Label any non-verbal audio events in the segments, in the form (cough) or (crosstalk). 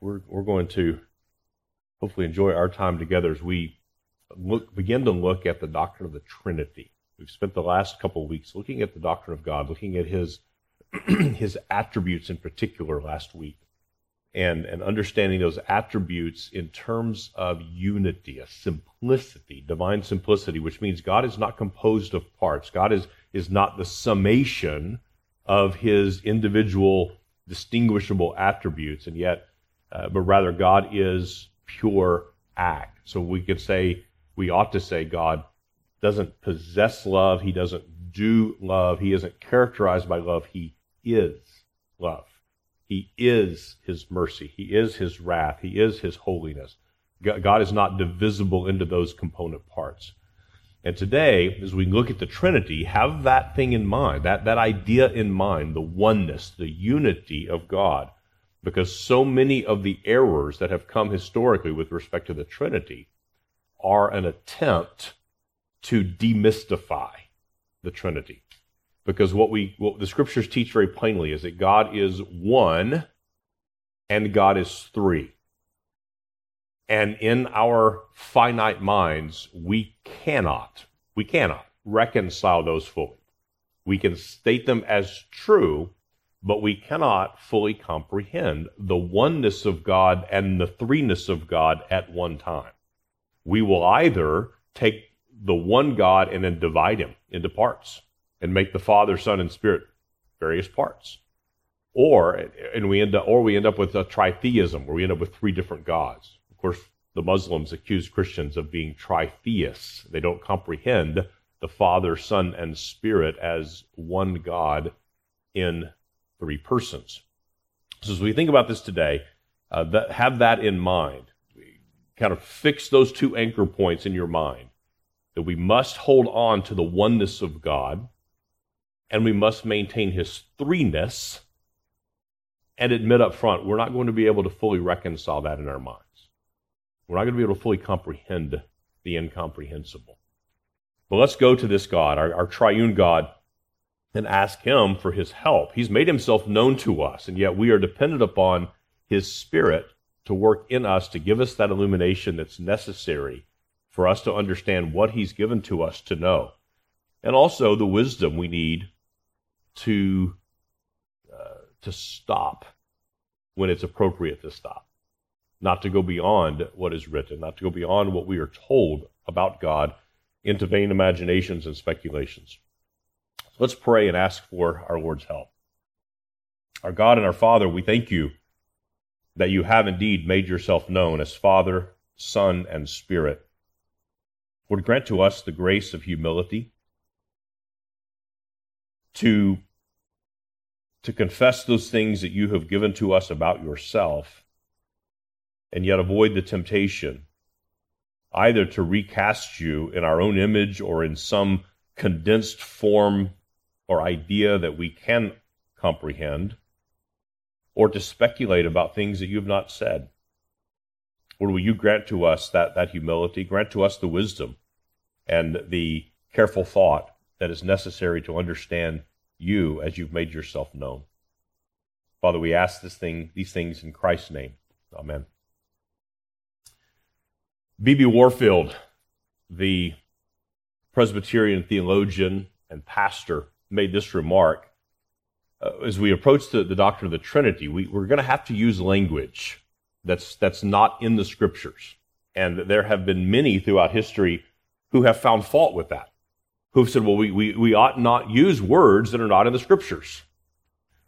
we're, we're going to hopefully enjoy our time together as we look, begin to look at the doctrine of the Trinity. We've spent the last couple of weeks looking at the doctrine of God, looking at his, (clears throat) his attributes in particular last week, and, and understanding those attributes in terms of unity, a simplicity, divine simplicity, which means God is not composed of parts. God is, is not the summation of his individual distinguishable attributes, and yet uh, but rather God is pure act. So we could say, we ought to say God doesn't possess love, he doesn't do love, he isn't characterized by love, he is love. He is his mercy, he is his wrath, he is his holiness. God is not divisible into those component parts. And today, as we look at the Trinity, have that thing in mind, that, that idea in mind, the oneness, the unity of God because so many of the errors that have come historically with respect to the Trinity are an attempt to demystify the Trinity. Because what we what the scriptures teach very plainly is that God is one and God is three. And in our finite minds, we cannot, we cannot reconcile those fully. We can state them as true, but we cannot fully comprehend the oneness of God and the threeness of God at one time. We will either take the one God and then divide him into parts and make the Father, Son, and Spirit various parts. Or and we end up or we end up with a tritheism where we end up with three different gods. Of course, the Muslims accuse Christians of being tritheists. They don't comprehend the Father, Son, and Spirit as one God in three persons. So as we think about this today, uh, that, have that in mind. Kind of fix those two anchor points in your mind that we must hold on to the oneness of God and we must maintain his threeness and admit up front we're not going to be able to fully reconcile that in our minds. We're not going to be able to fully comprehend the incomprehensible. But let's go to this God, our, our triune God, and ask Him for His help. He's made Himself known to us, and yet we are dependent upon His Spirit to work in us to give us that illumination that's necessary for us to understand what He's given to us to know. And also the wisdom we need to, uh, to stop when it's appropriate to stop. Not to go beyond what is written, not to go beyond what we are told about God into vain imaginations and speculations. Let's pray and ask for our Lord's help. Our God and our Father, we thank you that you have indeed made yourself known as Father, Son, and Spirit. Lord, grant to us the grace of humility to, to confess those things that you have given to us about yourself, and yet avoid the temptation either to recast you in our own image or in some condensed form or idea that we can comprehend, or to speculate about things that you have not said. Lord, will you grant to us that, that humility, grant to us the wisdom and the careful thought that is necessary to understand you as you've made yourself known. Father, we ask this thing, these things in Christ's name. Amen. B.B. Warfield, the Presbyterian theologian and pastor, made this remark. Uh, as we approach the, the doctrine of the Trinity, we, we're going to have to use language that's, that's not in the scriptures. And there have been many throughout history who have found fault with that, who've said, well, we, we, we ought not use words that are not in the scriptures.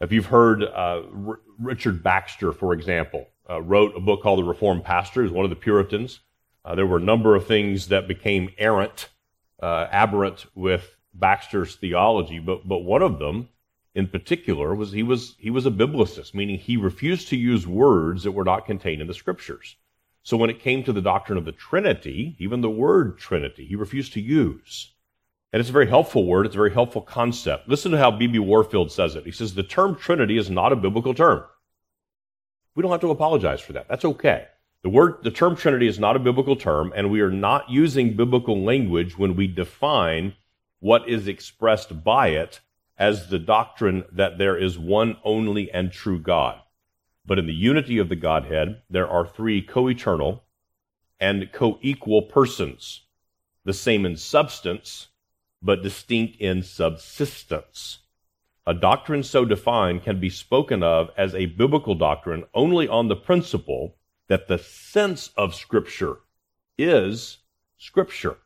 If you've heard uh, R- Richard Baxter, for example, uh, wrote a book called The Reformed Pastor, he's one of the Puritans. Uh, there were a number of things that became errant, uh, aberrant with Baxter's theology, but, but one of them in particular was he was he was a biblicist, meaning he refused to use words that were not contained in the scriptures. So when it came to the doctrine of the Trinity, even the word Trinity, he refused to use. And it's a very helpful word, it's a very helpful concept. Listen to how B.B. Warfield says it. He says, The term Trinity is not a biblical term. We don't have to apologize for that. That's okay. The word, the term Trinity is not a biblical term, and we are not using biblical language when we define what is expressed by it as the doctrine that there is one only and true God. But in the unity of the Godhead, there are three co eternal and co equal persons, the same in substance, but distinct in subsistence. A doctrine so defined can be spoken of as a biblical doctrine only on the principle that the sense of Scripture is Scripture.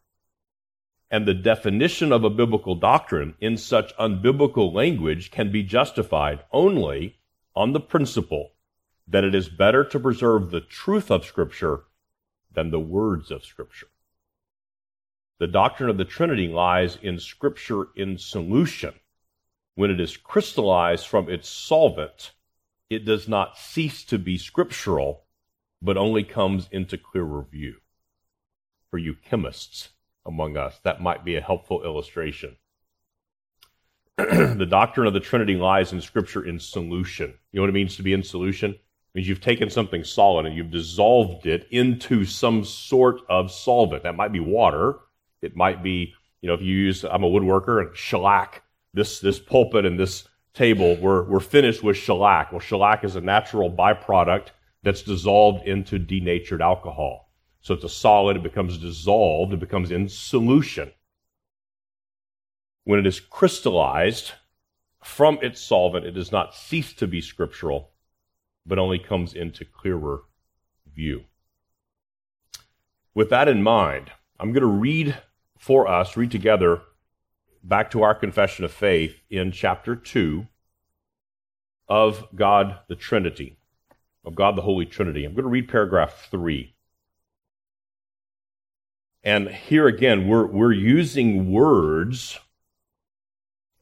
And the definition of a biblical doctrine in such unbiblical language can be justified only on the principle that it is better to preserve the truth of Scripture than the words of Scripture. The doctrine of the Trinity lies in Scripture in solution. When it is crystallized from its solvent, it does not cease to be scriptural, but only comes into clearer view. For you chemists among us, that might be a helpful illustration. (clears throat) the doctrine of the Trinity lies in Scripture in solution. You know what it means to be in solution? It means you've taken something solid and you've dissolved it into some sort of solvent. That might be water, it might be, you know, if you use, I'm a woodworker and shellac, this, this pulpit and this table, we're, we're finished with shellac. Well, shellac is a natural byproduct that's dissolved into denatured alcohol. So it's a solid, it becomes dissolved, it becomes in solution. When it is crystallized from its solvent, it does not cease to be scriptural, but only comes into clearer view. With that in mind, I'm going to read for us, read together back to our confession of faith in chapter 2 of God the Trinity, of God the Holy Trinity. I'm going to read paragraph 3. And here again, we're, we're using words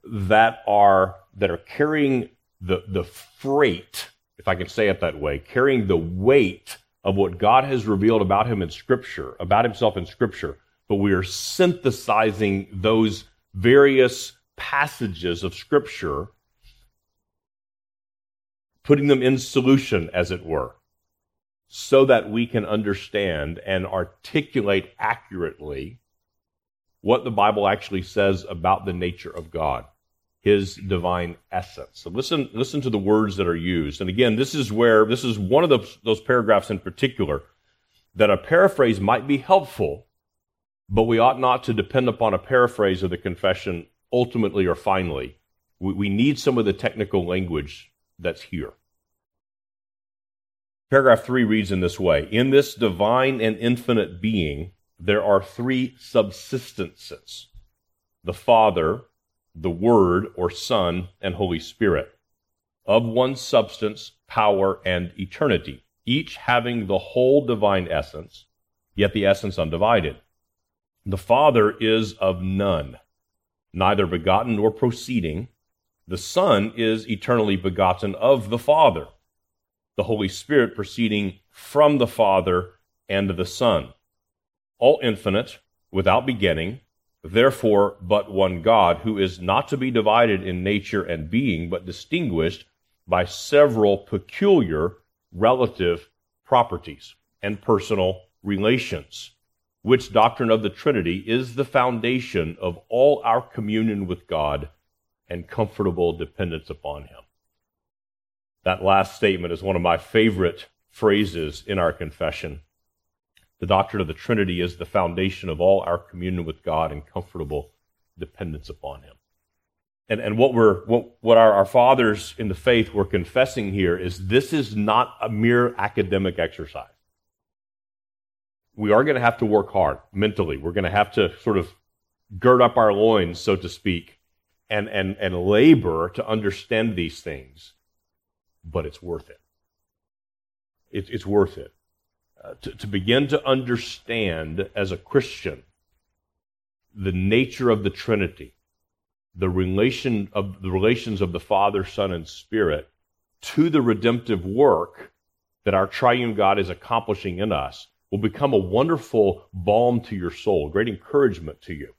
that are, that are carrying the, the freight, if I can say it that way, carrying the weight of what God has revealed about him in Scripture, about himself in Scripture. But we are synthesizing those various passages of Scripture, putting them in solution, as it were, so that we can understand and articulate accurately what the Bible actually says about the nature of God, His divine essence. So listen, listen to the words that are used. And again, this is where, this is one of those, those paragraphs in particular that a paraphrase might be helpful but we ought not to depend upon a paraphrase of the confession ultimately or finally. We, we need some of the technical language that's here. Paragraph 3 reads in this way In this divine and infinite being, there are three subsistences the Father, the Word or Son, and Holy Spirit, of one substance, power, and eternity, each having the whole divine essence, yet the essence undivided. The Father is of none, neither begotten nor proceeding. The Son is eternally begotten of the Father, the Holy Spirit proceeding from the Father and the Son. All infinite, without beginning, therefore but one God, who is not to be divided in nature and being, but distinguished by several peculiar relative properties and personal relations which doctrine of the Trinity is the foundation of all our communion with God and comfortable dependence upon Him. That last statement is one of my favorite phrases in our confession. The doctrine of the Trinity is the foundation of all our communion with God and comfortable dependence upon Him. And, and what we're, what, what our, our fathers in the faith were confessing here is this is not a mere academic exercise we are going to have to work hard mentally. We're going to have to sort of gird up our loins, so to speak, and, and, and labor to understand these things. But it's worth it. it it's worth it. Uh, to, to begin to understand as a Christian the nature of the Trinity, the relation of the relations of the Father, Son, and Spirit to the redemptive work that our triune God is accomplishing in us will become a wonderful balm to your soul, great encouragement to you.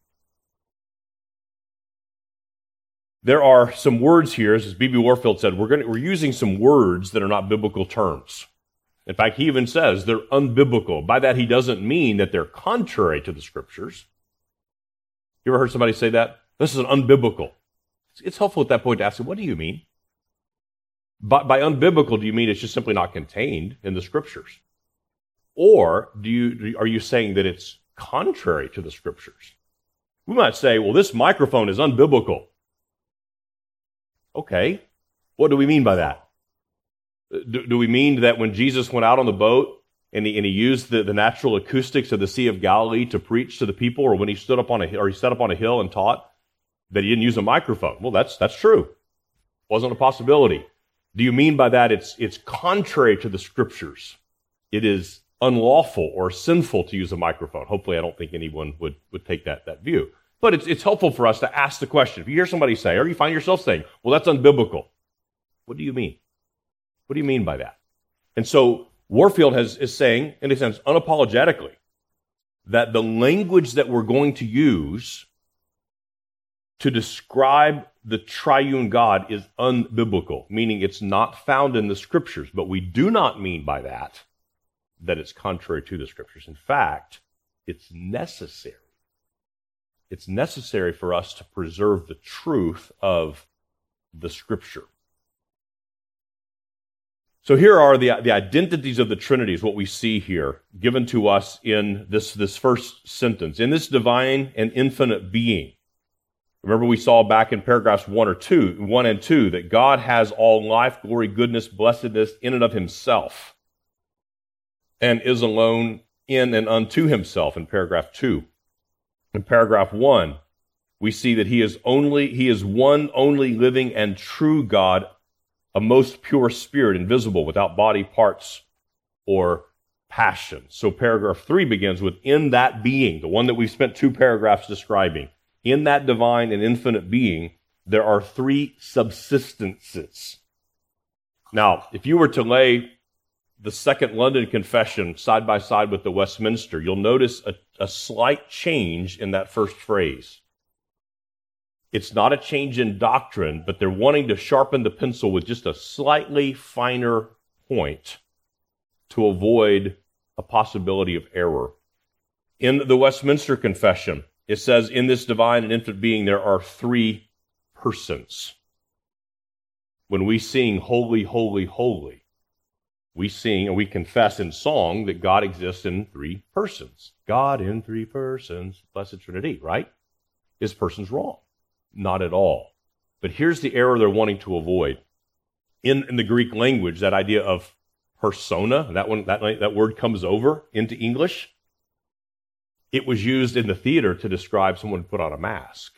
There are some words here, as B.B. Warfield said, we're, gonna, we're using some words that are not biblical terms. In fact, he even says they're unbiblical. By that, he doesn't mean that they're contrary to the scriptures. You ever heard somebody say that? This is unbiblical. It's helpful at that point to ask, what do you mean? By, by unbiblical, do you mean it's just simply not contained in the scriptures? Or do you, are you saying that it's contrary to the scriptures? We might say, well, this microphone is unbiblical. Okay. What do we mean by that? Do, do we mean that when Jesus went out on the boat and he, and he used the, the natural acoustics of the Sea of Galilee to preach to the people, or when he stood up on a or he stood up on a hill and taught, that he didn't use a microphone? Well, that's that's true. Wasn't a possibility. Do you mean by that it's it's contrary to the scriptures? It is unlawful or sinful to use a microphone. Hopefully, I don't think anyone would, would take that, that view. But it's, it's helpful for us to ask the question. If you hear somebody say, or you find yourself saying, well, that's unbiblical, what do you mean? What do you mean by that? And so Warfield has, is saying, in a sense, unapologetically, that the language that we're going to use to describe the triune God is unbiblical, meaning it's not found in the scriptures. But we do not mean by that that it's contrary to the scriptures. In fact, it's necessary. It's necessary for us to preserve the truth of the scripture. So here are the, the identities of the Trinity, is what we see here, given to us in this, this first sentence. In this divine and infinite being. Remember we saw back in paragraphs one or two, one and two, that God has all life, glory, goodness, blessedness in and of himself and is alone in and unto himself in paragraph 2. In paragraph 1, we see that he is only he is one only living and true God, a most pure spirit, invisible, without body parts or passion. So paragraph 3 begins with in that being, the one that we've spent two paragraphs describing. In that divine and infinite being, there are three subsistences. Now, if you were to lay the Second London Confession side by side with the Westminster, you'll notice a, a slight change in that first phrase. It's not a change in doctrine, but they're wanting to sharpen the pencil with just a slightly finer point to avoid a possibility of error. In the Westminster Confession, it says, In this divine and infant being, there are three persons. When we sing, Holy, Holy, Holy, we sing and we confess in song that God exists in three persons. God in three persons, Blessed Trinity, right? Is persons wrong? Not at all. But here's the error they're wanting to avoid. In, in the Greek language, that idea of persona, that one, that, that word comes over into English. It was used in the theater to describe someone who put on a mask.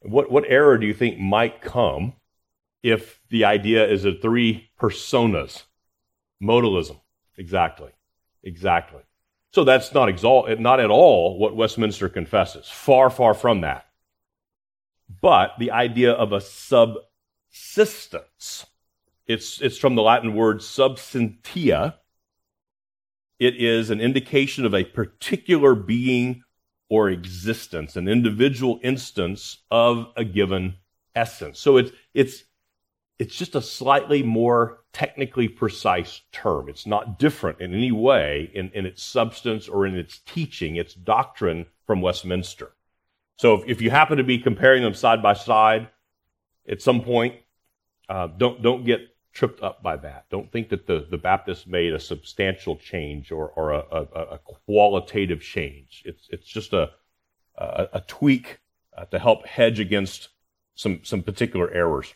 What, what error do you think might come if the idea is a three personas. Modalism. Exactly. Exactly. So that's not exalt, not at all what Westminster confesses. Far, far from that. But the idea of a subsistence. It's, it's from the Latin word substantia. It is an indication of a particular being or existence, an individual instance of a given essence. So it's, it's it's just a slightly more technically precise term. It's not different in any way in, in its substance or in its teaching, its doctrine from Westminster. So if, if you happen to be comparing them side by side at some point, uh, don't, don't get tripped up by that. Don't think that the, the Baptists made a substantial change or, or a, a, a qualitative change. It's, it's just a, a, a tweak uh, to help hedge against some, some particular errors.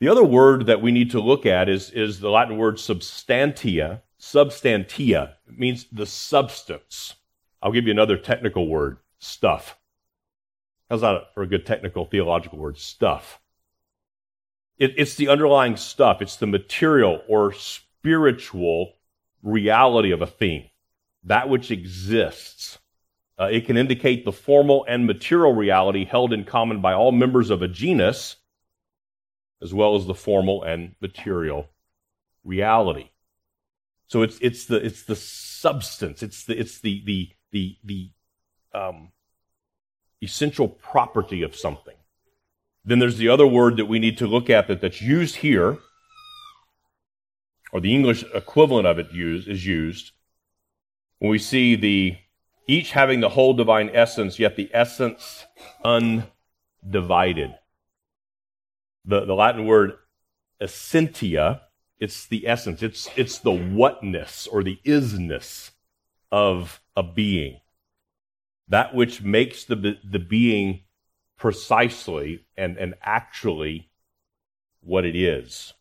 The other word that we need to look at is, is the Latin word substantia. Substantia means the substance. I'll give you another technical word stuff. How's that for a good technical theological word? Stuff. It, it's the underlying stuff, it's the material or spiritual reality of a thing, that which exists. Uh, it can indicate the formal and material reality held in common by all members of a genus as well as the formal and material reality. So it's it's the it's the substance. It's the it's the the the the um, essential property of something. Then there's the other word that we need to look at that, that's used here, or the English equivalent of it used is used when we see the each having the whole divine essence, yet the essence undivided. The, the Latin word essentia, it's the essence, it's, it's the whatness or the isness of a being. That which makes the, the being precisely and, and actually what it is.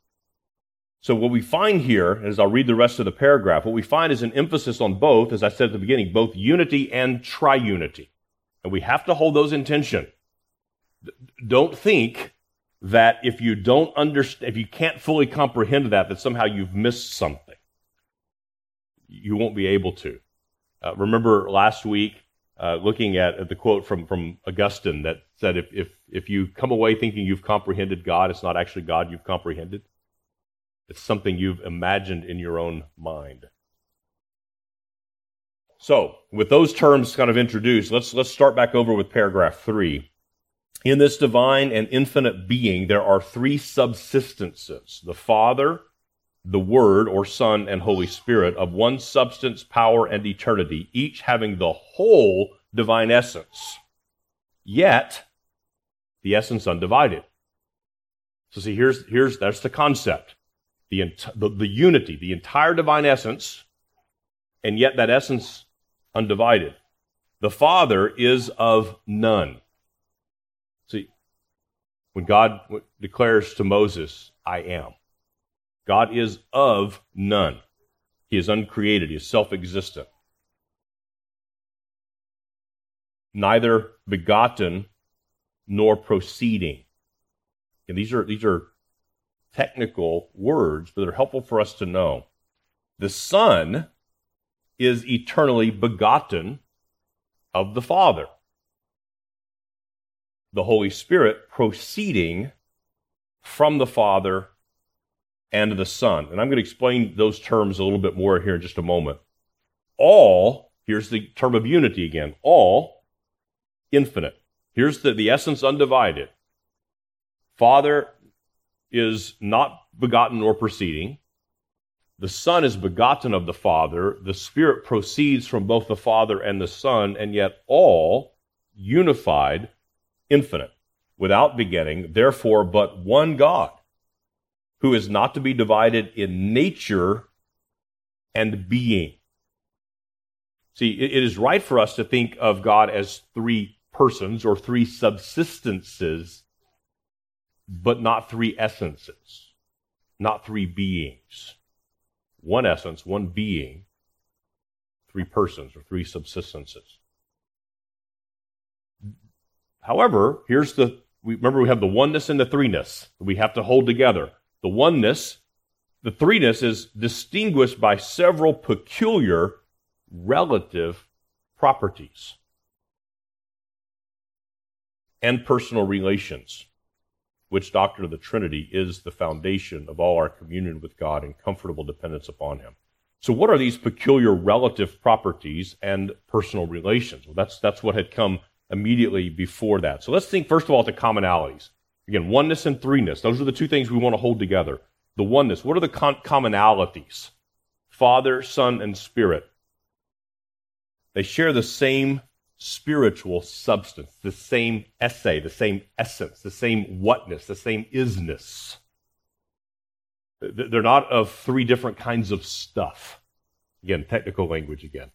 So what we find here, as I'll read the rest of the paragraph, what we find is an emphasis on both, as I said at the beginning, both unity and triunity. And we have to hold those in tension. Don't think that if you don't understand, if you can't fully comprehend that, that somehow you've missed something. You won't be able to. Uh, remember last week, uh, looking at, at, the quote from, from Augustine that said, if, if, if you come away thinking you've comprehended God, it's not actually God you've comprehended. It's something you've imagined in your own mind. So, with those terms kind of introduced, let's, let's start back over with paragraph three. In this divine and infinite being, there are three subsistences the Father, the Word, or Son, and Holy Spirit, of one substance, power, and eternity, each having the whole divine essence, yet the essence undivided. So, see, here's, here's that's the concept the, the, the unity, the entire divine essence, and yet that essence undivided. The Father is of none. When God declares to Moses, I am, God is of none. He is uncreated, He is self existent. Neither begotten nor proceeding. And these are, these are technical words, but they're helpful for us to know. The Son is eternally begotten of the Father the Holy Spirit proceeding from the Father and the Son. And I'm going to explain those terms a little bit more here in just a moment. All, here's the term of unity again, all infinite. Here's the, the essence undivided. Father is not begotten or proceeding. The Son is begotten of the Father. The Spirit proceeds from both the Father and the Son, and yet all unified infinite, without beginning, therefore, but one God, who is not to be divided in nature and being. See, it is right for us to think of God as three persons or three subsistences, but not three essences, not three beings. One essence, one being, three persons or three subsistences. However, here's the, we, remember we have the oneness and the threeness we have to hold together. The oneness, the threeness is distinguished by several peculiar relative properties and personal relations, which doctrine of the Trinity is the foundation of all our communion with God and comfortable dependence upon Him. So, what are these peculiar relative properties and personal relations? Well, that's, that's what had come immediately before that. So let's think first of all the commonalities. Again, oneness and threeness. Those are the two things we want to hold together. The oneness. What are the con- commonalities? Father, Son, and Spirit. They share the same spiritual substance, the same essay, the same essence, the same whatness, the same isness. They're not of three different kinds of stuff. Again, technical language again.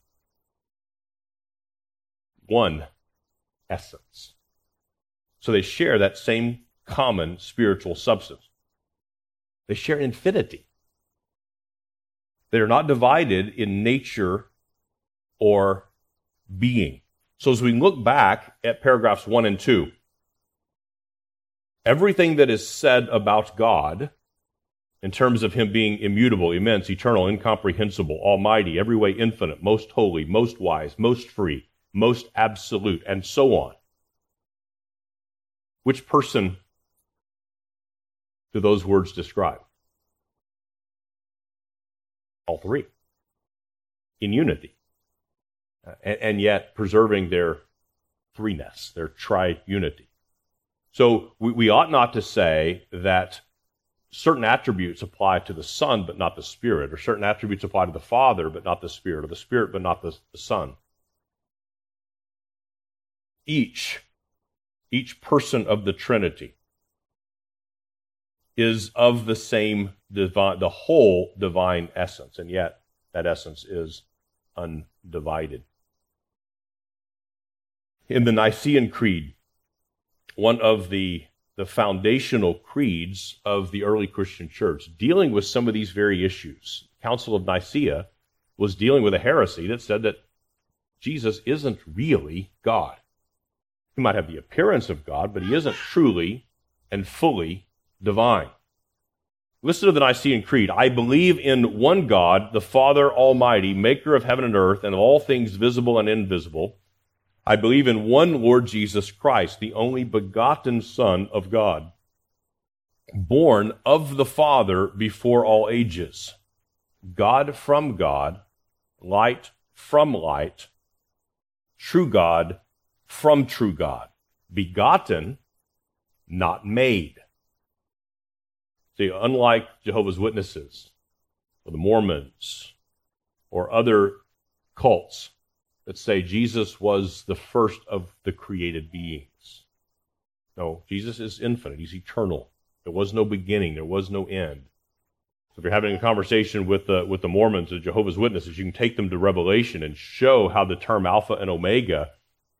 One essence. So they share that same common spiritual substance. They share infinity. They are not divided in nature or being. So as we look back at paragraphs 1 and 2, everything that is said about God in terms of him being immutable, immense, eternal, incomprehensible, almighty, every way infinite, most holy, most wise, most free, most absolute, and so on. Which person do those words describe? All three. In unity. And, and, yet preserving their threeness, their triunity. So we, we ought not to say that certain attributes apply to the Son but not the Spirit, or certain attributes apply to the Father but not the Spirit, or the Spirit but not the, the Son each, each person of the Trinity is of the same divine, the whole divine essence, and yet that essence is undivided. In the Nicene Creed, one of the, the foundational creeds of the early Christian church, dealing with some of these very issues, Council of Nicaea was dealing with a heresy that said that Jesus isn't really God. He might have the appearance of God, but he isn't truly and fully divine. Listen to the Nicene Creed. I believe in one God, the Father Almighty, maker of heaven and earth, and of all things visible and invisible. I believe in one Lord Jesus Christ, the only begotten Son of God, born of the Father before all ages, God from God, light from light, true God from true God, begotten, not made. See, unlike Jehovah's Witnesses or the Mormons or other cults that say Jesus was the first of the created beings. No, Jesus is infinite. He's eternal. There was no beginning. There was no end. So if you're having a conversation with the, with the Mormons or Jehovah's Witnesses, you can take them to Revelation and show how the term Alpha and Omega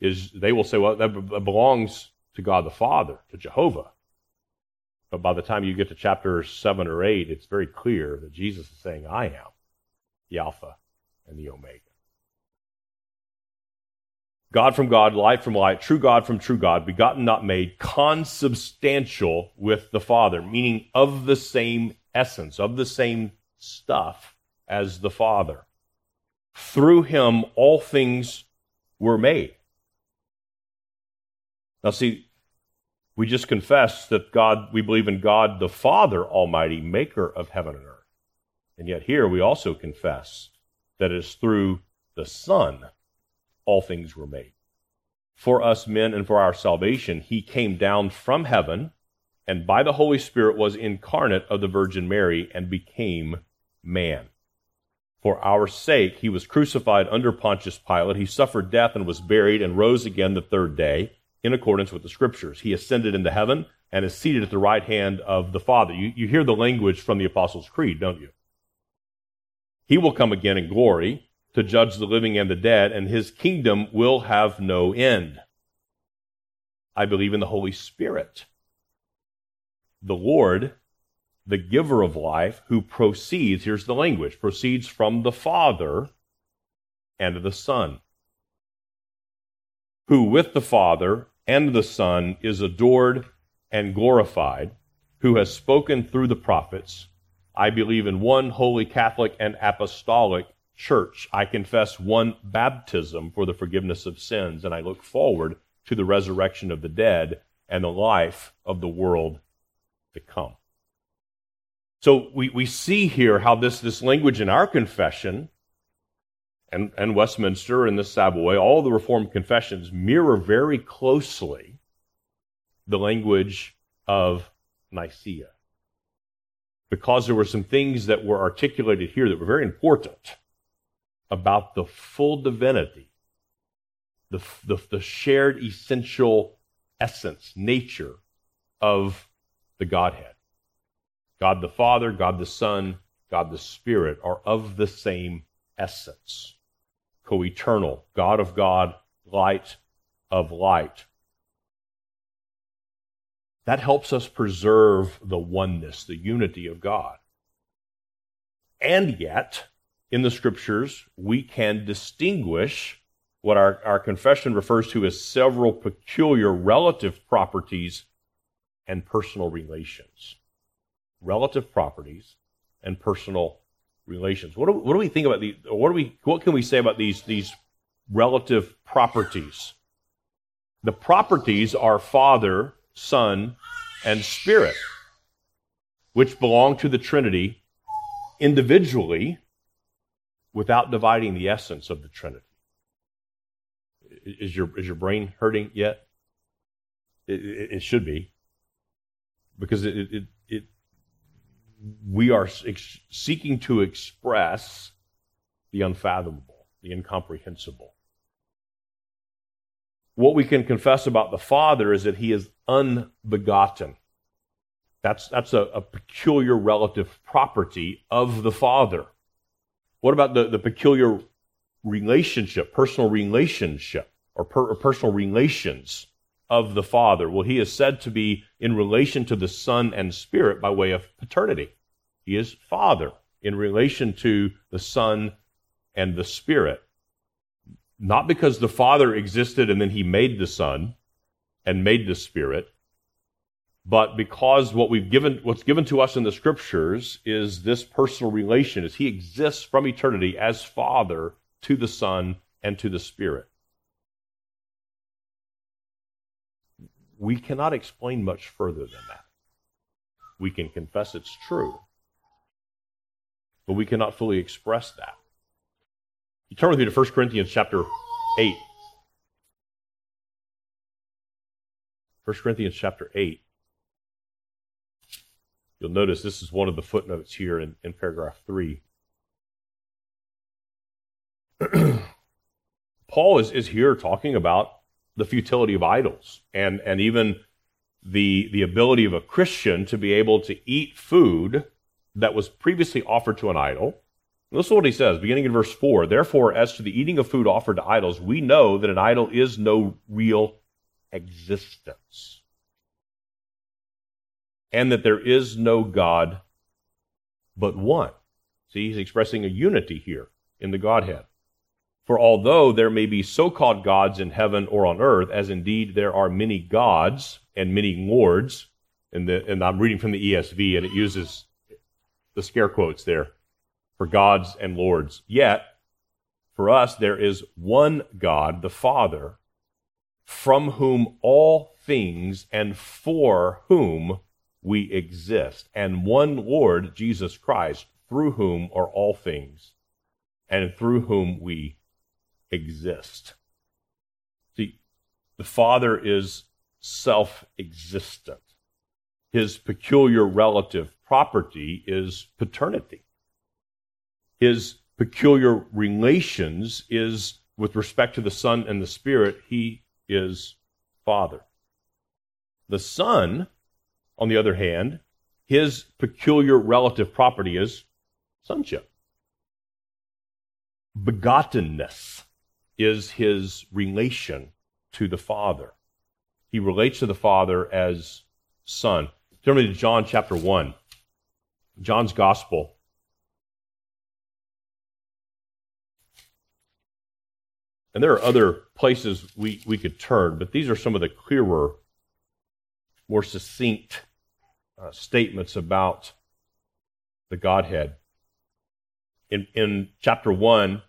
is, they will say, well, that belongs to God the Father, to Jehovah. But by the time you get to chapter 7 or 8, it's very clear that Jesus is saying, I am the Alpha and the Omega. God from God, light from light, true God from true God, begotten, not made, consubstantial with the Father, meaning of the same essence, of the same stuff as the Father. Through him, all things were made. Now, see, we just confess that God, we believe in God the Father Almighty, maker of heaven and earth. And yet here we also confess that it is through the Son all things were made. For us men and for our salvation, he came down from heaven and by the Holy Spirit was incarnate of the Virgin Mary and became man. For our sake, he was crucified under Pontius Pilate. He suffered death and was buried and rose again the third day in accordance with the scriptures. He ascended into heaven and is seated at the right hand of the Father. You, you hear the language from the Apostles' Creed, don't you? He will come again in glory to judge the living and the dead, and his kingdom will have no end. I believe in the Holy Spirit, the Lord, the giver of life, who proceeds, here's the language, proceeds from the Father and the Son who with the Father and the Son is adored and glorified, who has spoken through the prophets. I believe in one holy Catholic and apostolic church. I confess one baptism for the forgiveness of sins, and I look forward to the resurrection of the dead and the life of the world to come. So we, we see here how this, this language in our confession and, and Westminster and the Savoy, all the Reformed confessions mirror very closely the language of Nicaea. Because there were some things that were articulated here that were very important about the full divinity, the, the, the shared essential essence, nature of the Godhead. God the Father, God the Son, God the Spirit are of the same essence co eternal, God of God, light of light. That helps us preserve the oneness, the unity of God. And yet, in the scriptures, we can distinguish what our, our confession refers to as several peculiar relative properties and personal relations. Relative properties and personal relations. What do, what do we think about these? What do we? What can we say about these these relative properties? The properties are Father, Son, and Spirit, which belong to the Trinity individually, without dividing the essence of the Trinity. Is your is your brain hurting yet? It, it, it should be, because it, it it we are ex- seeking to express the unfathomable, the incomprehensible. What we can confess about the Father is that he is unbegotten. That's, that's a, a peculiar relative property of the Father. What about the, the peculiar relationship, personal relationship, or, per, or personal relations of the Father? Well, he is said to be in relation to the Son and Spirit by way of paternity. He is Father in relation to the Son and the Spirit. Not because the Father existed and then he made the Son and made the Spirit, but because what we've given, what's given to us in the scriptures is this personal relation, is he exists from eternity as Father to the Son and to the Spirit. We cannot explain much further than that. We can confess it's true, but we cannot fully express that. You turn with me to 1 Corinthians chapter 8. 1 Corinthians chapter 8. You'll notice this is one of the footnotes here in, in paragraph 3. (clears throat) Paul is, is here talking about the futility of idols and, and even the, the ability of a Christian to be able to eat food that was previously offered to an idol. Listen to what he says, beginning in verse 4. Therefore, as to the eating of food offered to idols, we know that an idol is no real existence and that there is no God but one. See, he's expressing a unity here in the Godhead. For although there may be so called gods in heaven or on earth, as indeed there are many gods and many lords, and, the, and I'm reading from the ESV and it uses the scare quotes there for gods and lords. Yet, for us, there is one God, the Father, from whom all things and for whom we exist, and one Lord, Jesus Christ, through whom are all things, and through whom we exist. See, the Father is self existent. His peculiar relative property is paternity. His peculiar relations is with respect to the Son and the Spirit, he is Father. The Son on the other hand, his peculiar relative property is sonship. Begottenness is his relation to the Father. He relates to the Father as Son. Turn me to John chapter 1. John's Gospel. And there are other places we, we could turn, but these are some of the clearer, more succinct uh, statements about the Godhead. In, in chapter 1,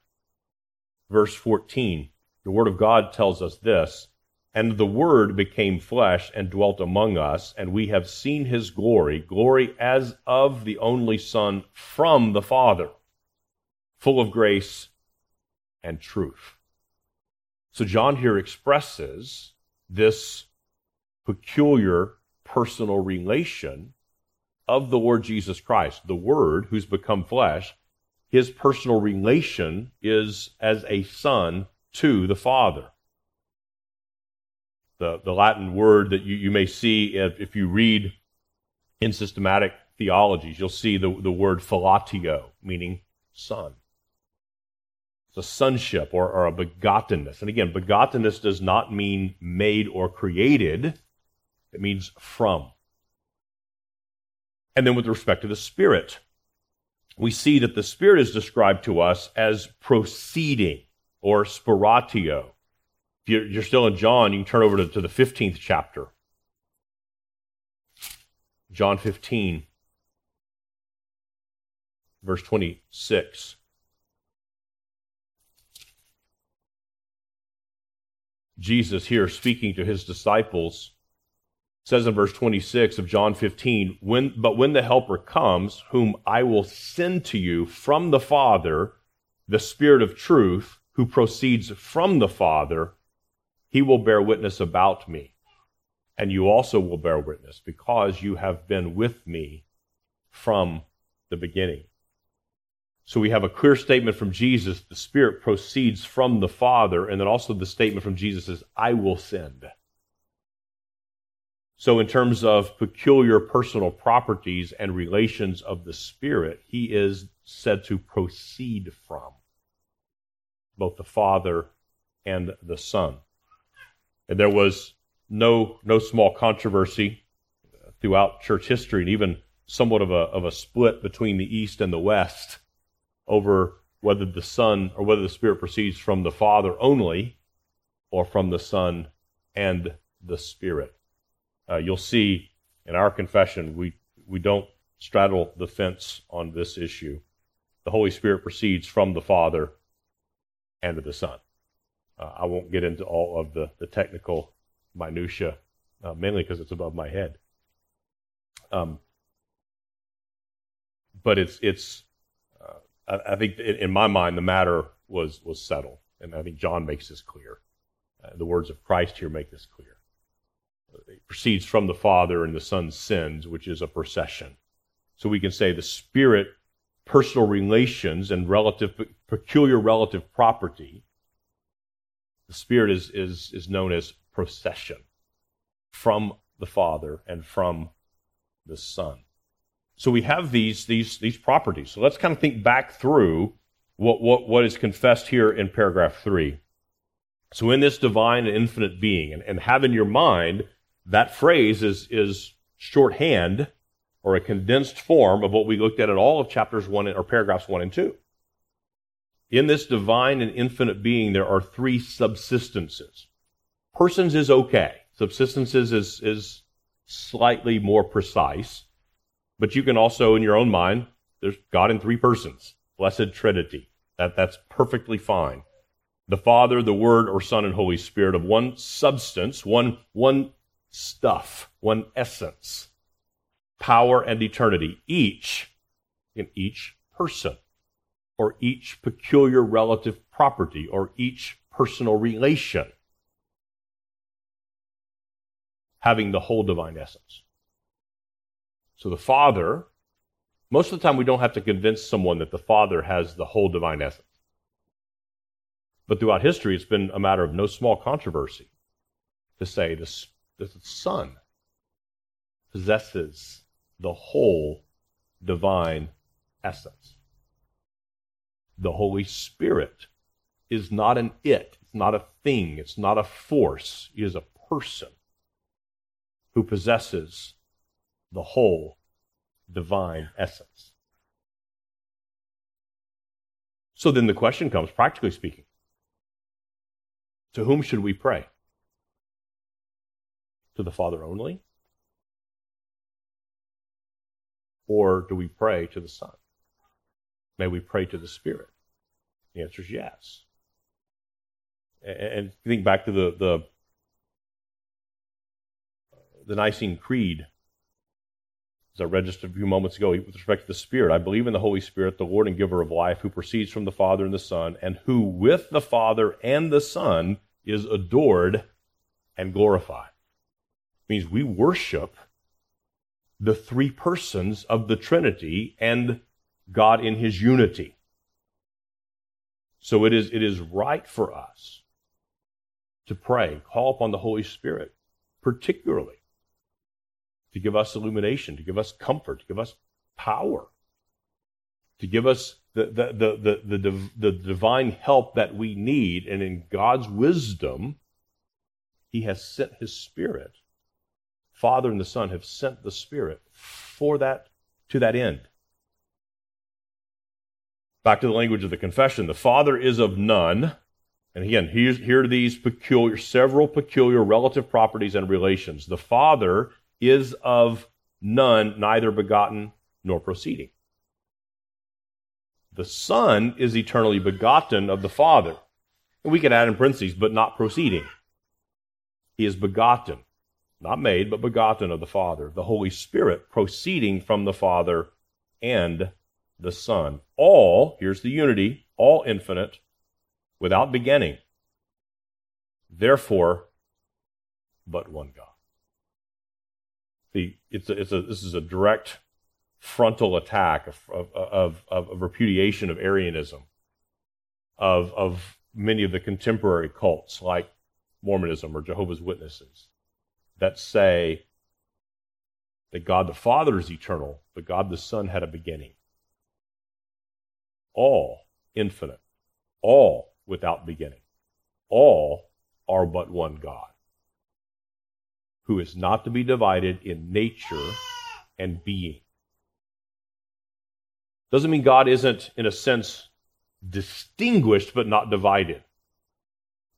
verse 14, the Word of God tells us this And the Word became flesh and dwelt among us, and we have seen his glory, glory as of the only Son from the Father, full of grace and truth. So John here expresses this peculiar personal relation of the Lord Jesus Christ, the Word who's become flesh. His personal relation is as a son to the Father. The, the Latin word that you, you may see if, if you read in systematic theologies, you'll see the, the word filiatio, meaning son. It's a sonship or, or a begottenness. And again, begottenness does not mean made or created. It means from. And then with respect to the Spirit, we see that the Spirit is described to us as proceeding or spiratio. If you're, still in John, you can turn over to the 15th chapter. John 15, verse 26. Jesus here speaking to his disciples says in verse 26 of John 15, when, but when the helper comes, whom I will send to you from the Father, the Spirit of truth, who proceeds from the Father, he will bear witness about me. And you also will bear witness because you have been with me from the beginning. So we have a clear statement from Jesus. The Spirit proceeds from the Father. And then also the statement from Jesus is, I will send. So, in terms of peculiar personal properties and relations of the Spirit, he is said to proceed from both the Father and the Son. And there was no, no small controversy throughout church history and even somewhat of a, of a split between the East and the West over whether the Son or whether the Spirit proceeds from the Father only or from the Son and the Spirit. Uh, you'll see in our confession, we, we don't straddle the fence on this issue. The Holy Spirit proceeds from the Father and of the Son. Uh, I won't get into all of the, the technical minutia, uh, mainly because it's above my head. Um, but it's it's uh, I, I, think in my mind the matter was was settled, and I think John makes this clear. Uh, the words of Christ here make this clear. Proceeds from the Father and the Son's sins, which is a procession. So we can say the Spirit, personal relations, and relative peculiar relative property. The Spirit is is is known as procession from the Father and from the Son. So we have these, these, these properties. So let's kind of think back through what, what, what is confessed here in paragraph three. So in this divine and infinite being, and, and have in your mind that phrase is, is shorthand or a condensed form of what we looked at in all of chapters one or paragraphs one and two. In this divine and infinite being, there are three subsistences. Persons is okay. Subsistences is, is slightly more precise. But you can also, in your own mind, there's God in three persons, blessed Trinity. That, that's perfectly fine. The Father, the Word, or Son, and Holy Spirit of one substance, one, one stuff, one essence, power and eternity, each in each person, or each peculiar relative property, or each personal relation having the whole divine essence. So the Father, most of the time we don't have to convince someone that the Father has the whole divine essence. But throughout history, it's been a matter of no small controversy to say this, the Son possesses the whole divine essence. The Holy Spirit is not an it, it's not a thing, it's not a force, it is a person who possesses the whole divine essence. So then the question comes, practically speaking, to whom should we pray? To the Father only? Or do we pray to the Son? May we pray to the Spirit? The answer is yes. And think back to the, the the Nicene Creed, as I read just a few moments ago, with respect to the Spirit, I believe in the Holy Spirit, the Lord and giver of life, who proceeds from the Father and the Son, and who with the Father and the Son is adored and glorified. Means we worship the three persons of the Trinity and God in his unity. So it is, it is right for us to pray, call upon the Holy Spirit, particularly to give us illumination, to give us comfort, to give us power, to give us the, the, the, the, the, the divine help that we need. And in God's wisdom, He has sent His Spirit. Father and the Son have sent the Spirit for that, to that end. Back to the language of the confession. The Father is of none. And again, here are these peculiar, several peculiar relative properties and relations. The Father is of none, neither begotten nor proceeding. The Son is eternally begotten of the Father. And we could add in parentheses, but not proceeding. He is begotten, not made, but begotten of the Father. The Holy Spirit proceeding from the Father and the Son. All, here's the unity, all infinite, without beginning. Therefore, but one God the it's a, it's a this is a direct frontal attack of of, of, of repudiation of Arianism, of of many of the contemporary cults like Mormonism or Jehovah's Witnesses that say that God the Father is eternal, but God the Son had a beginning. All infinite, all without beginning, all are but one God, who is not to be divided in nature and being. Doesn't mean God isn't, in a sense, distinguished but not divided.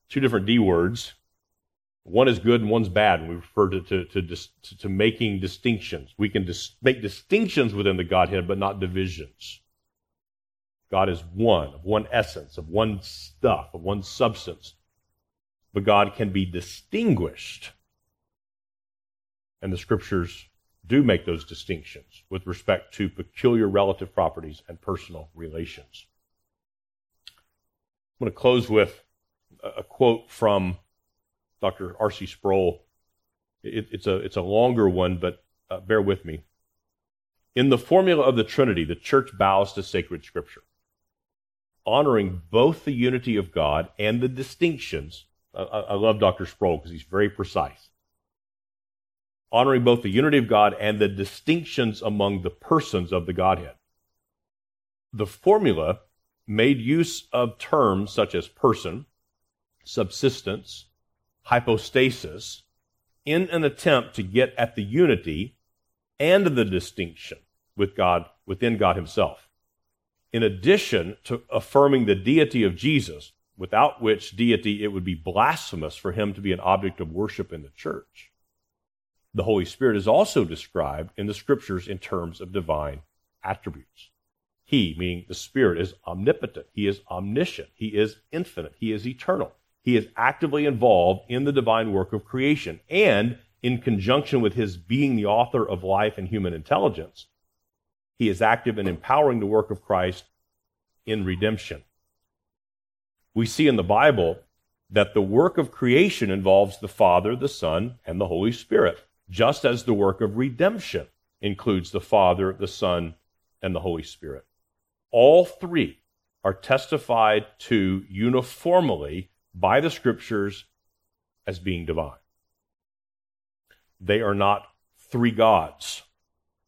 Two different D words. One is good and one's bad. And we refer to, to, to, to, to making distinctions. We can dis- make distinctions within the Godhead, but not divisions. God is one, of one essence, of one stuff, of one substance. But God can be distinguished. And the scriptures do make those distinctions with respect to peculiar relative properties and personal relations. I'm going to close with a quote from Dr. R.C. Sproul. It, it's, a, it's a longer one, but uh, bear with me. In the formula of the Trinity, the church bows to sacred scripture, honoring both the unity of God and the distinctions. I, I love Dr. Sproul because he's very precise honoring both the unity of God and the distinctions among the persons of the Godhead. The formula made use of terms such as person, subsistence, hypostasis, in an attempt to get at the unity and the distinction with God, within God Himself. In addition to affirming the deity of Jesus, without which deity it would be blasphemous for Him to be an object of worship in the church the Holy Spirit is also described in the scriptures in terms of divine attributes. He, meaning the Spirit, is omnipotent. He is omniscient. He is infinite. He is eternal. He is actively involved in the divine work of creation. And in conjunction with his being the author of life and human intelligence, he is active in empowering the work of Christ in redemption. We see in the Bible that the work of creation involves the Father, the Son, and the Holy Spirit just as the work of redemption includes the Father, the Son, and the Holy Spirit. All three are testified to uniformly by the Scriptures as being divine. They are not three gods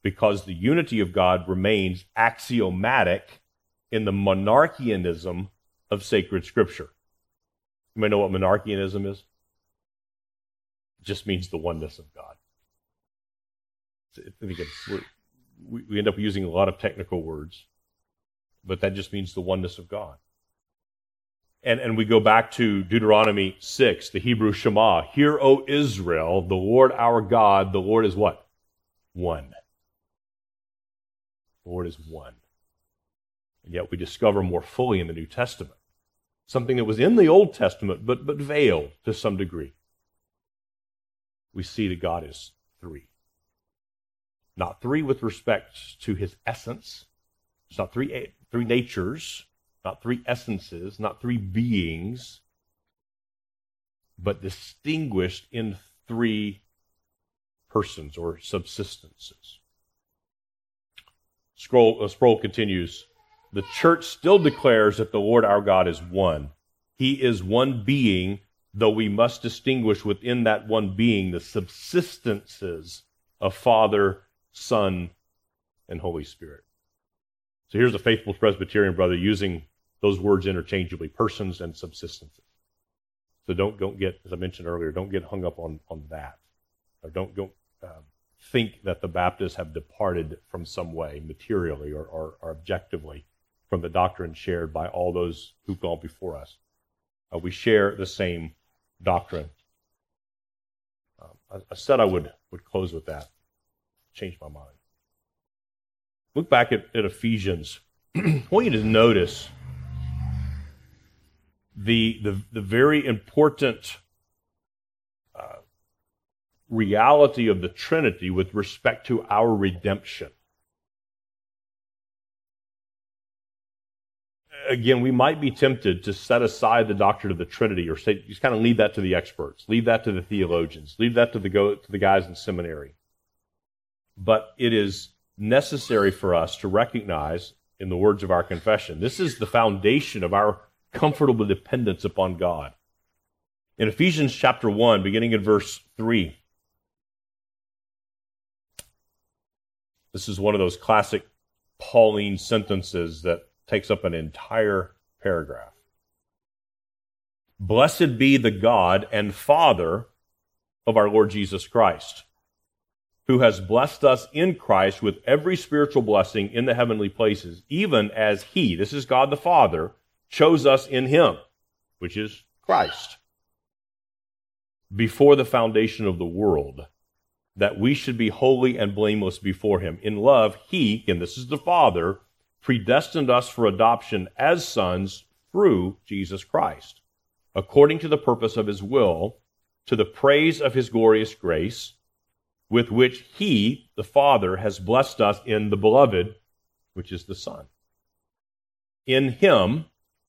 because the unity of God remains axiomatic in the monotheism of sacred Scripture. You may know what monotheism is? It just means the oneness of God. We end up using a lot of technical words, but that just means the oneness of God. And, and we go back to Deuteronomy 6, the Hebrew Shema. Hear, O Israel, the Lord our God, the Lord is what? One. The Lord is one. And yet we discover more fully in the New Testament something that was in the Old Testament, but, but veiled to some degree. We see that God is three. Not three with respect to his essence. It's not three, eh, three natures, not three essences, not three beings, but distinguished in three persons or subsistences. Scroll, uh, Sproul continues The church still declares that the Lord our God is one. He is one being, though we must distinguish within that one being the subsistences of Father, Son, and Holy Spirit. So here's a faithful Presbyterian brother using those words interchangeably persons and subsistences. So don't, don't get, as I mentioned earlier, don't get hung up on, on that. Or don't, don't uh, think that the Baptists have departed from some way, materially or, or, or objectively, from the doctrine shared by all those who've gone before us. Uh, we share the same doctrine. Um, I, I said I would, would close with that changed my mind. Look back at, at Ephesians. (clears throat) I want you to notice the, the, the very important uh, reality of the Trinity with respect to our redemption. Again, we might be tempted to set aside the doctrine of the Trinity or say, just kind of leave that to the experts, leave that to the theologians, leave that to the, go, to the guys in seminary but it is necessary for us to recognize, in the words of our confession, this is the foundation of our comfortable dependence upon God. In Ephesians chapter 1, beginning in verse 3, This is one of those classic Pauline sentences that takes up an entire paragraph. Blessed be the God and Father of our Lord Jesus Christ, who has blessed us in Christ with every spiritual blessing in the heavenly places, even as He, this is God the Father, chose us in Him, which is Christ, before the foundation of the world, that we should be holy and blameless before Him. In love, He, and this is the Father, predestined us for adoption as sons through Jesus Christ, according to the purpose of His will, to the praise of His glorious grace with which he, the Father, has blessed us in the beloved, which is the Son. In him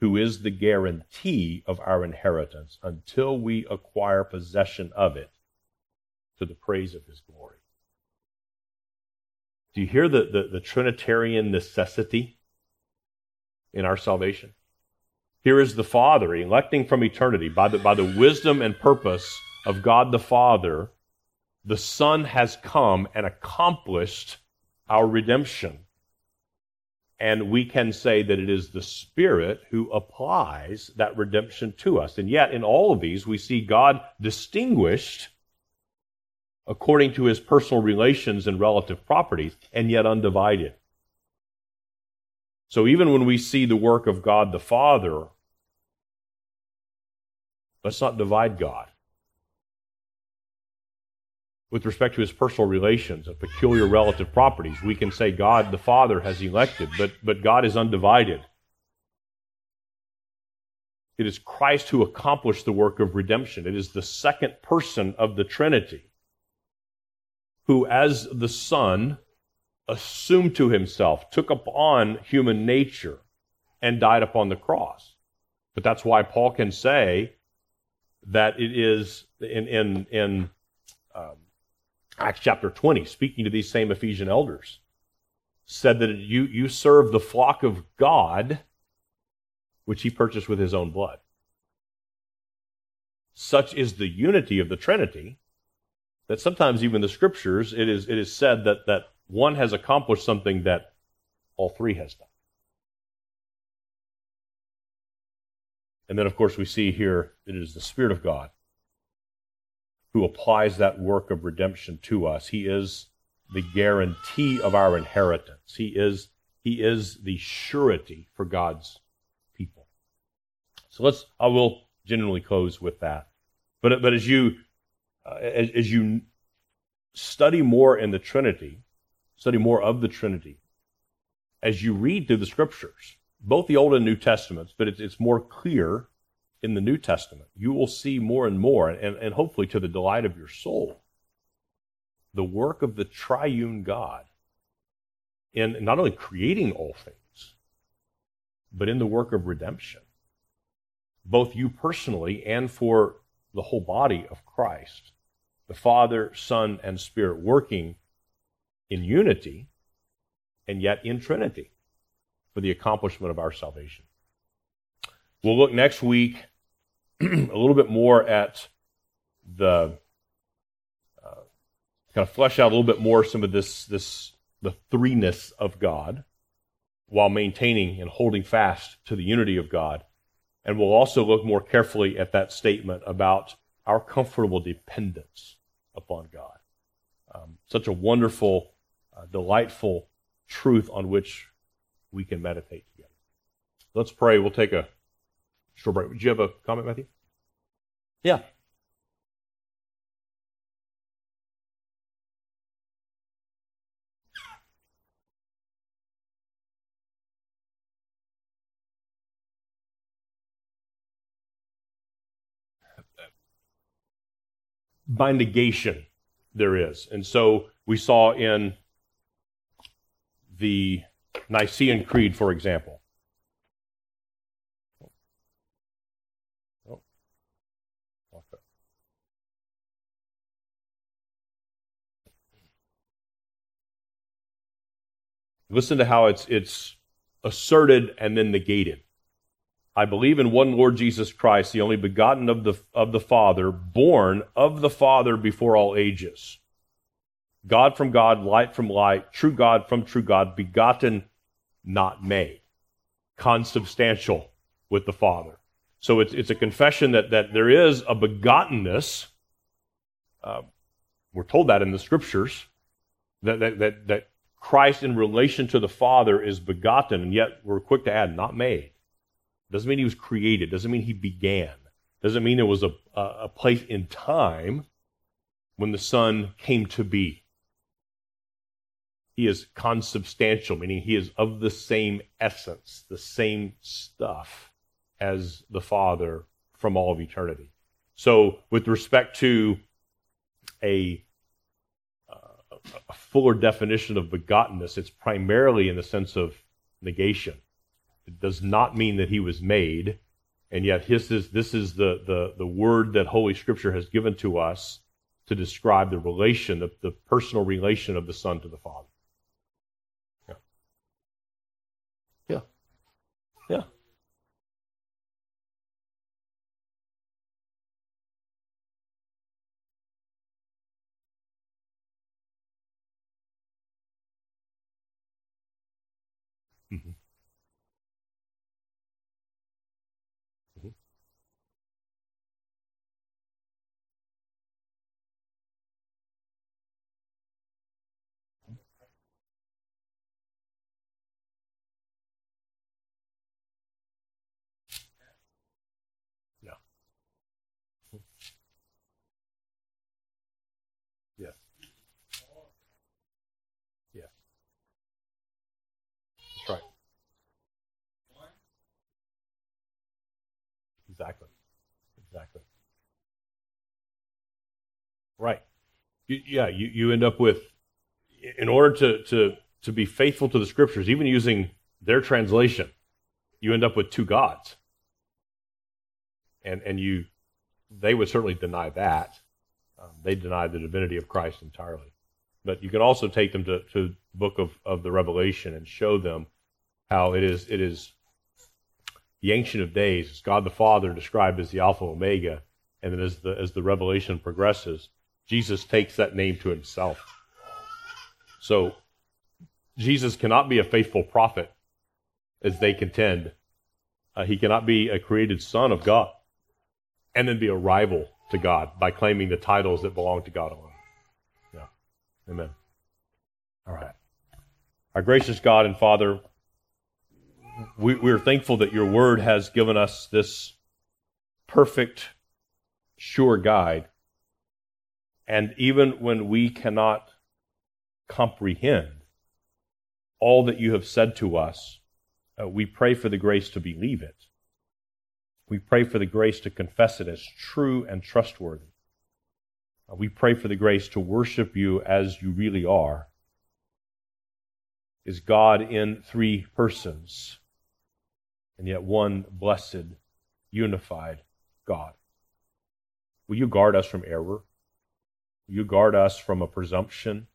who is the guarantee of our inheritance until we acquire possession of it to the praise of his glory. Do you hear the, the, the Trinitarian necessity in our salvation? Here is the Father electing from eternity by the, by the wisdom and purpose of God the Father the Son has come and accomplished our redemption. And we can say that it is the Spirit who applies that redemption to us. And yet, in all of these, we see God distinguished according to his personal relations and relative properties, and yet undivided. So even when we see the work of God the Father, let's not divide God with respect to his personal relations and peculiar relative properties. We can say God the Father has elected, but, but God is undivided. It is Christ who accomplished the work of redemption. It is the second person of the Trinity who, as the Son, assumed to himself, took upon human nature, and died upon the cross. But that's why Paul can say that it is in, in, in um, Acts chapter 20, speaking to these same Ephesian elders, said that you, you serve the flock of God, which he purchased with his own blood. Such is the unity of the Trinity that sometimes even the scriptures, it is, it is said that, that one has accomplished something that all three has done. And then, of course, we see here it is the Spirit of God who applies that work of redemption to us. He is the guarantee of our inheritance. He is, he is the surety for God's people. So let's, I will generally close with that. But, but as you, uh, as, as you study more in the Trinity, study more of the Trinity, as you read through the scriptures, both the Old and New Testaments, but it's, it's more clear in the New Testament, you will see more and more, and, and hopefully to the delight of your soul, the work of the triune God in not only creating all things, but in the work of redemption, both you personally and for the whole body of Christ, the Father, Son, and Spirit working in unity and yet in Trinity for the accomplishment of our salvation. We'll look next week (clears throat) a little bit more at the uh, kind of flesh out a little bit more some of this this the threeness of God while maintaining and holding fast to the unity of God. And we'll also look more carefully at that statement about our comfortable dependence upon God. Um, such a wonderful, uh, delightful truth on which we can meditate together. Let's pray. We'll take a short break. Did you have a comment, Matthew? Yeah. by negation there is. And so we saw in the Nicene Creed, for example. Listen to how it's it's asserted and then negated. I believe in one Lord Jesus Christ, the only begotten of the, of the Father, born of the Father before all ages. God from God, light from light, true God from true God, begotten, not made. Consubstantial with the Father. So it's, it's a confession that, that there is a begottenness. Uh, we're told that in the scriptures, that, that, that, that Christ in relation to the Father is begotten, and yet we're quick to add, not made. Doesn't mean he was created. Doesn't mean he began. Doesn't mean there was a, a place in time when the Son came to be. He is consubstantial, meaning he is of the same essence, the same stuff as the Father from all of eternity. So, with respect to a, a fuller definition of begottenness, it's primarily in the sense of negation. It does not mean that he was made, and yet his is, this is the, the, the word that Holy Scripture has given to us to describe the relation, the, the personal relation of the Son to the Father. Yeah. Yeah. Yeah. Mm-hmm. Exactly. Exactly. Right. You, yeah, you, you end up with, in order to, to, to be faithful to the scriptures, even using their translation, you end up with two gods. And, and you, they would certainly deny that. Um, they deny the divinity of Christ entirely. But you can also take them to, to the book of, of the Revelation and show them how it is, it is the Ancient of Days, God the Father described as the Alpha Omega, and then as the, as the revelation progresses, Jesus takes that name to himself. So Jesus cannot be a faithful prophet as they contend. Uh, he cannot be a created son of God and then be a rival to God by claiming the titles that belong to God alone. Yeah. Amen. All right. Our gracious God and Father, we, we're thankful that your word has given us this perfect, sure guide. And even when we cannot comprehend all that you have said to us, uh, we pray for the grace to believe it. We pray for the grace to confess it as true and trustworthy. Uh, we pray for the grace to worship you as you really are. Is God in three persons? And yet one blessed, unified God. Will you guard us from error? Will you guard us from a presumption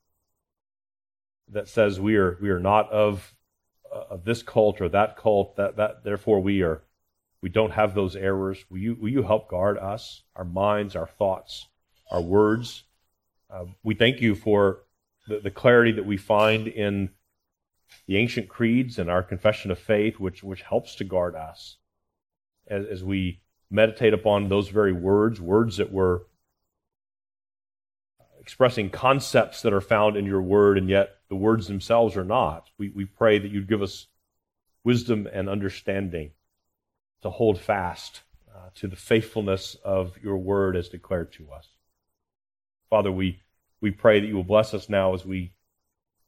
that says we are we are not of uh, of this cult or that cult that that therefore we are we don't have those errors. Will you will you help guard us, our minds, our thoughts, our words? Uh, we thank you for the, the clarity that we find in the ancient creeds and our confession of faith, which, which helps to guard us as, as we meditate upon those very words, words that were expressing concepts that are found in your word, and yet the words themselves are not. We, we pray that you'd give us wisdom and understanding to hold fast uh, to the faithfulness of your word as declared to us. Father, we, we pray that you will bless us now as we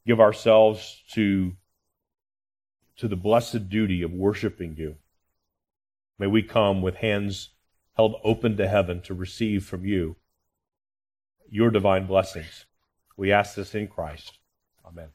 give ourselves to, to the blessed duty of worshiping you. May we come with hands held open to heaven to receive from you your divine blessings. We ask this in Christ. Amen.